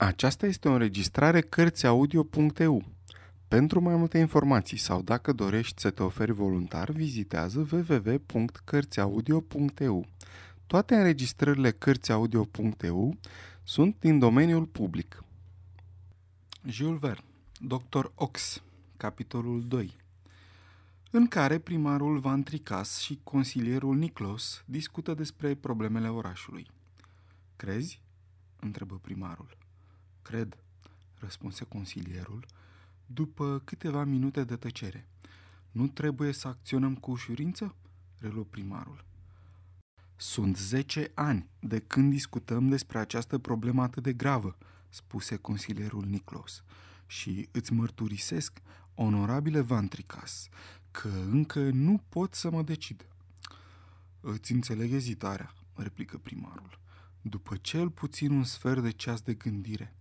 Aceasta este o înregistrare Cărțiaudio.eu. Pentru mai multe informații sau dacă dorești să te oferi voluntar, vizitează www.cărțiaudio.eu. Toate înregistrările Cărțiaudio.eu sunt din domeniul public. Jules Verne, Dr. Ox, capitolul 2 în care primarul Van Tricas și consilierul Niclos discută despre problemele orașului. Crezi? întrebă primarul. Cred, răspunse consilierul, după câteva minute de tăcere. Nu trebuie să acționăm cu ușurință? reluă primarul. Sunt zece ani de când discutăm despre această problemă atât de gravă, spuse consilierul Niclos, și îți mărturisesc, onorabile Vantricas, că încă nu pot să mă decid. Îți înțeleg ezitarea, replică primarul. După cel puțin un sfert de ceas de gândire,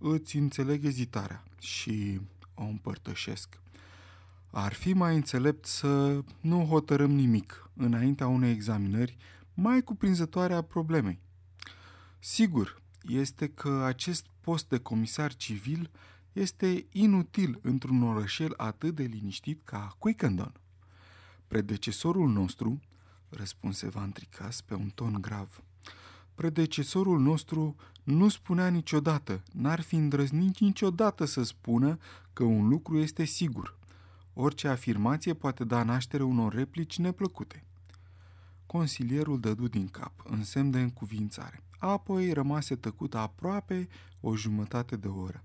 îți înțeleg ezitarea și o împărtășesc. Ar fi mai înțelept să nu hotărâm nimic înaintea unei examinări mai cuprinzătoare a problemei. Sigur, este că acest post de comisar civil este inutil într-un orășel atât de liniștit ca Quickendon. Predecesorul nostru, răspunse Van Tricas pe un ton grav, predecesorul nostru nu spunea niciodată, n-ar fi îndrăznit niciodată să spună că un lucru este sigur. Orice afirmație poate da naștere unor replici neplăcute. Consilierul dădu din cap, în semn de încuvințare. Apoi rămase tăcut aproape o jumătate de oră.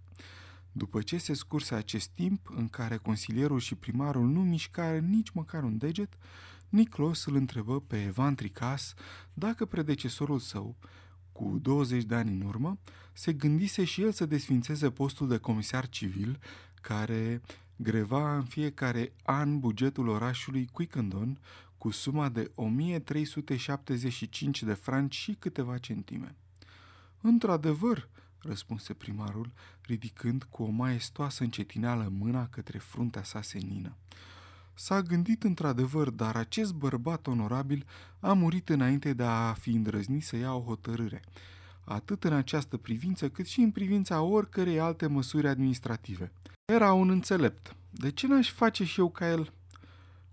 După ce se scurse acest timp, în care consilierul și primarul nu mișcară nici măcar un deget, Niclos îl întrebă pe Evan Tricas dacă predecesorul său, cu 20 de ani în urmă, se gândise și el să desfințeze postul de comisar civil, care greva în fiecare an bugetul orașului Quickendon cu suma de 1375 de franci și câteva centime. Într-adevăr, răspunse primarul, ridicând cu o maestoasă încetineală mâna către fruntea sa senină. S-a gândit într-adevăr, dar acest bărbat onorabil a murit înainte de a fi îndrăznit să ia o hotărâre, atât în această privință cât și în privința oricărei alte măsuri administrative. Era un înțelept. De ce n-aș face și eu ca el?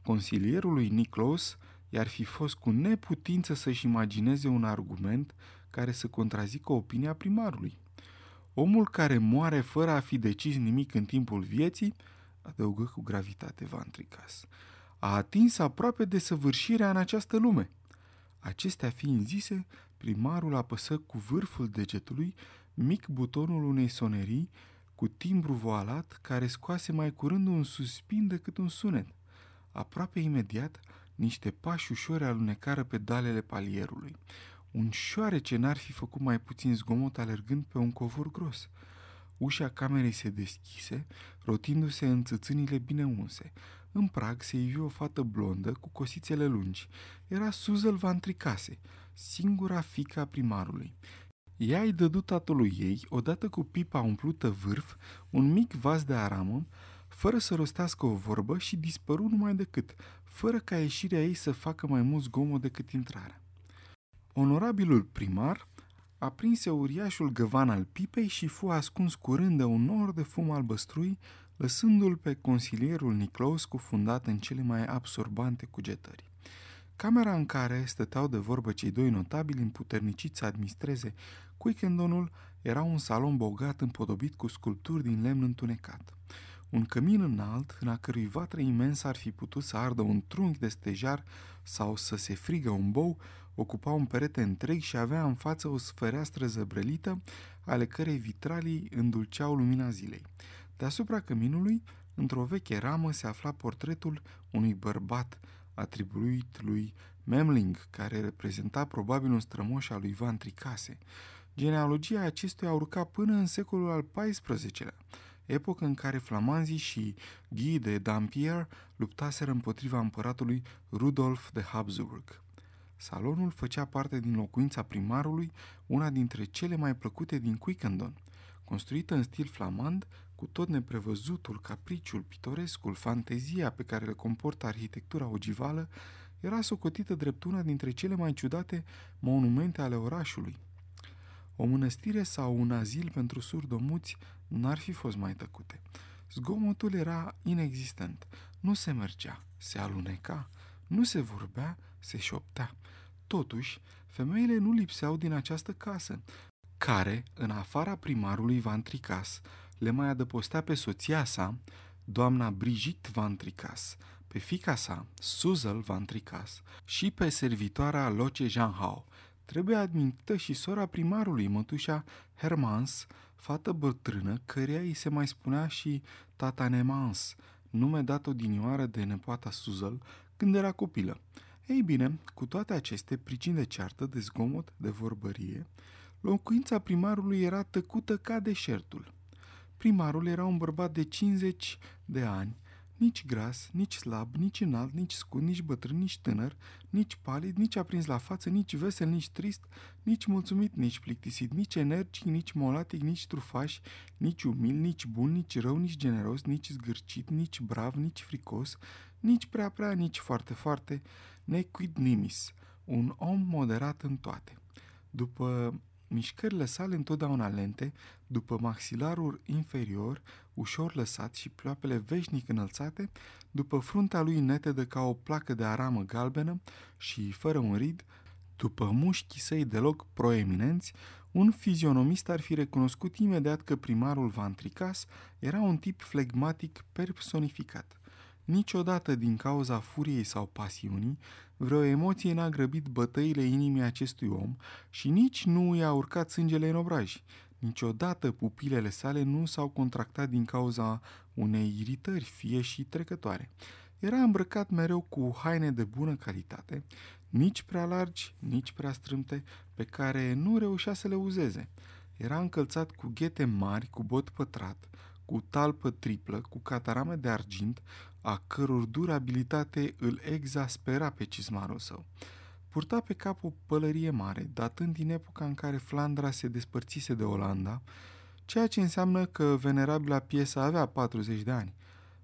Consilierul lui Niclos i-ar fi fost cu neputință să-și imagineze un argument care să contrazică opinia primarului. Omul care moare fără a fi decis nimic în timpul vieții adăugă cu gravitate Vantricas, a atins aproape de săvârșirea în această lume. Acestea fiind zise, primarul apăsă cu vârful degetului mic butonul unei sonerii cu timbru voalat care scoase mai curând un suspin decât un sunet. Aproape imediat, niște pași ușori alunecară pe dalele palierului. Un șoarece n-ar fi făcut mai puțin zgomot alergând pe un covor gros – Ușa camerei se deschise, rotindu-se în țâțânile bine unse. În prag se ivi o fată blondă cu cosițele lungi. Era Suzel Van Tricase, singura fica a primarului. Ea îi dădu tatălui ei, odată cu pipa umplută vârf, un mic vas de aramă, fără să rostească o vorbă și dispăru numai decât, fără ca ieșirea ei să facă mai mult zgomot decât intrarea. Onorabilul primar aprinse uriașul găvan al pipei și fu ascuns curând de un nor de fum albăstrui, lăsându-l pe consilierul Niclaus cufundat în cele mai absorbante cugetări. Camera în care stăteau de vorbă cei doi notabili împuterniciți să administreze Quickendonul era un salon bogat împodobit cu sculpturi din lemn întunecat. Un cămin înalt, în a cărui vatră imensă ar fi putut să ardă un trunchi de stejar sau să se frigă un bou, ocupa un perete întreg și avea în față o sfăreastră zăbrălită, ale cărei vitralii îndulceau lumina zilei. Deasupra căminului, într-o veche ramă, se afla portretul unui bărbat atribuit lui Memling, care reprezenta probabil un strămoș al lui Van Tricase. Genealogia acestuia a urcat până în secolul al XIV-lea, epocă în care flamanzii și Guy de Dampierre luptaseră împotriva împăratului Rudolf de Habsburg. Salonul făcea parte din locuința primarului, una dintre cele mai plăcute din Quickendon. Construită în stil flamand, cu tot neprevăzutul, capriciul, pitorescul, fantezia pe care le comportă arhitectura ogivală, era socotită drept una dintre cele mai ciudate monumente ale orașului. O mănăstire sau un azil pentru surdomuți n-ar fi fost mai tăcute. Zgomotul era inexistent. Nu se mergea, se aluneca, nu se vorbea, se șoptea. Totuși, femeile nu lipseau din această casă, care, în afara primarului Van Tricas, le mai adăpostea pe soția sa, doamna Brigitte Van Tricas, pe fica sa, Suzel Van Tricas, și pe servitoarea Loce Jean Hau. Trebuie admitită și sora primarului, mătușa Hermans, fată bătrână, căreia îi se mai spunea și tata Nemans, nume dat odinioară de nepoata Suzel când era copilă. Ei bine, cu toate aceste pricini de ceartă, de zgomot, de vorbărie, locuința primarului era tăcută ca deșertul. Primarul era un bărbat de 50 de ani, nici gras, nici slab, nici înalt, nici scund, nici bătrân, nici tânăr, nici palid, nici aprins la față, nici vesel, nici trist, nici mulțumit, nici plictisit, nici energic, nici molatic, nici trufaș, nici umil, nici bun, nici rău, nici generos, nici zgârcit, nici brav, nici fricos, nici prea prea, nici foarte foarte, nequid nimis, un om moderat în toate. După mișcările sale întotdeauna lente, după maxilarul inferior, ușor lăsat și ploapele veșnic înălțate, după fruntea lui netedă ca o placă de aramă galbenă și fără un rid, după mușchii săi deloc proeminenți, un fizionomist ar fi recunoscut imediat că primarul Van Tricas era un tip flegmatic personificat. Niciodată din cauza furiei sau pasiunii, vreo emoție n-a grăbit bătăile inimii acestui om și nici nu i-a urcat sângele în obraji. Niciodată pupilele sale nu s-au contractat din cauza unei iritări, fie și trecătoare. Era îmbrăcat mereu cu haine de bună calitate, nici prea largi, nici prea strâmte, pe care nu reușea să le uzeze. Era încălțat cu ghete mari, cu bot pătrat, cu talpă triplă, cu catarame de argint, a căror durabilitate îl exaspera pe cizmarul său. Purta pe cap o pălărie mare, datând din epoca în care Flandra se despărțise de Olanda, ceea ce înseamnă că venerabila piesă avea 40 de ani.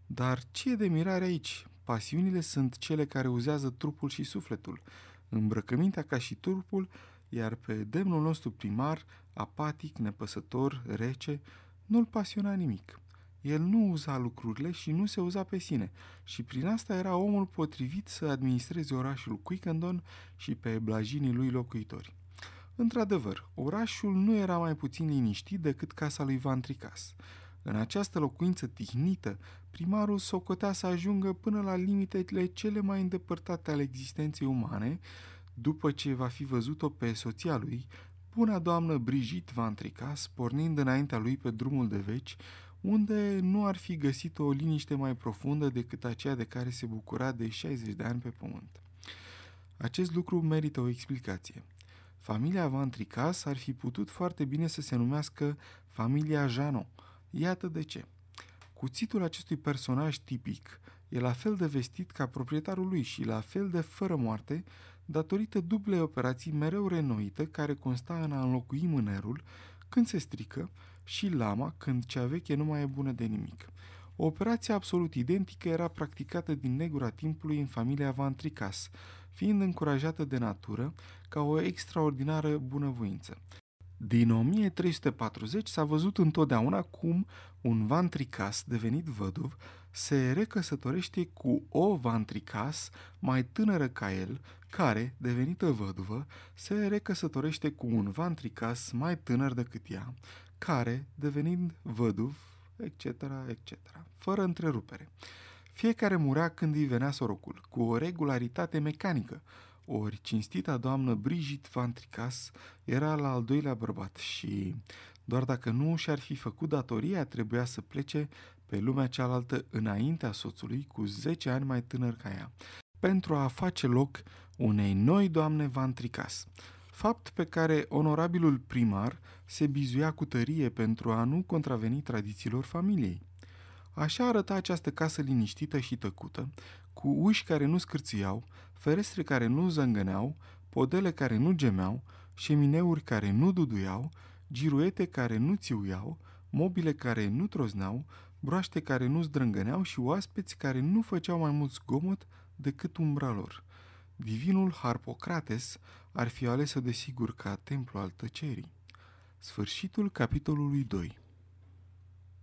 Dar ce e de mirare aici? Pasiunile sunt cele care uzează trupul și sufletul, îmbrăcămintea ca și trupul, iar pe demnul nostru primar, apatic, nepăsător, rece, nu-l pasiona nimic. El nu uza lucrurile și nu se uza pe sine și prin asta era omul potrivit să administreze orașul Quickendon și pe blajinii lui locuitori. Într-adevăr, orașul nu era mai puțin liniștit decât casa lui Van Tricas. În această locuință tihnită, primarul socotea să ajungă până la limitele cele mai îndepărtate ale existenței umane, după ce va fi văzut-o pe soția lui, buna doamnă Brigitte Van Tricas, pornind înaintea lui pe drumul de veci, unde nu ar fi găsit o liniște mai profundă decât aceea de care se bucura de 60 de ani pe pământ. Acest lucru merită o explicație. Familia Van Tricas ar fi putut foarte bine să se numească familia Jano. Iată de ce. Cuțitul acestui personaj tipic e la fel de vestit ca proprietarul lui și la fel de fără moarte, datorită dublei operații mereu renoită care consta în a înlocui mânerul când se strică și lama când cea veche nu mai e bună de nimic. O operație absolut identică era practicată din negura timpului în familia Van Tricas, fiind încurajată de natură ca o extraordinară bunăvoință. Din 1340 s-a văzut întotdeauna cum un Van Tricas devenit văduv se recăsătorește cu o Van Tricas mai tânără ca el, care, devenită văduvă, se recăsătorește cu un Van Tricas mai tânăr decât ea, care, devenind văduv, etc., etc., fără întrerupere. Fiecare murea când îi venea sorocul, cu o regularitate mecanică, ori cinstita doamnă Brigitte Van Tricas era la al doilea bărbat și, doar dacă nu și-ar fi făcut datoria, trebuia să plece pe lumea cealaltă înaintea soțului, cu 10 ani mai tânăr ca ea, pentru a face loc unei noi doamne Van Tricas fapt pe care onorabilul primar se bizuia cu tărie pentru a nu contraveni tradițiilor familiei. Așa arăta această casă liniștită și tăcută, cu uși care nu scârțiau, ferestre care nu zângăneau, podele care nu gemeau, șemineuri care nu duduiau, giruete care nu țiuiau, mobile care nu trozneau, broaște care nu zdrângăneau și oaspeți care nu făceau mai mult zgomot decât umbra lor. Divinul Harpocrates ar fi ales-o desigur ca templu al tăcerii. Sfârșitul capitolului 2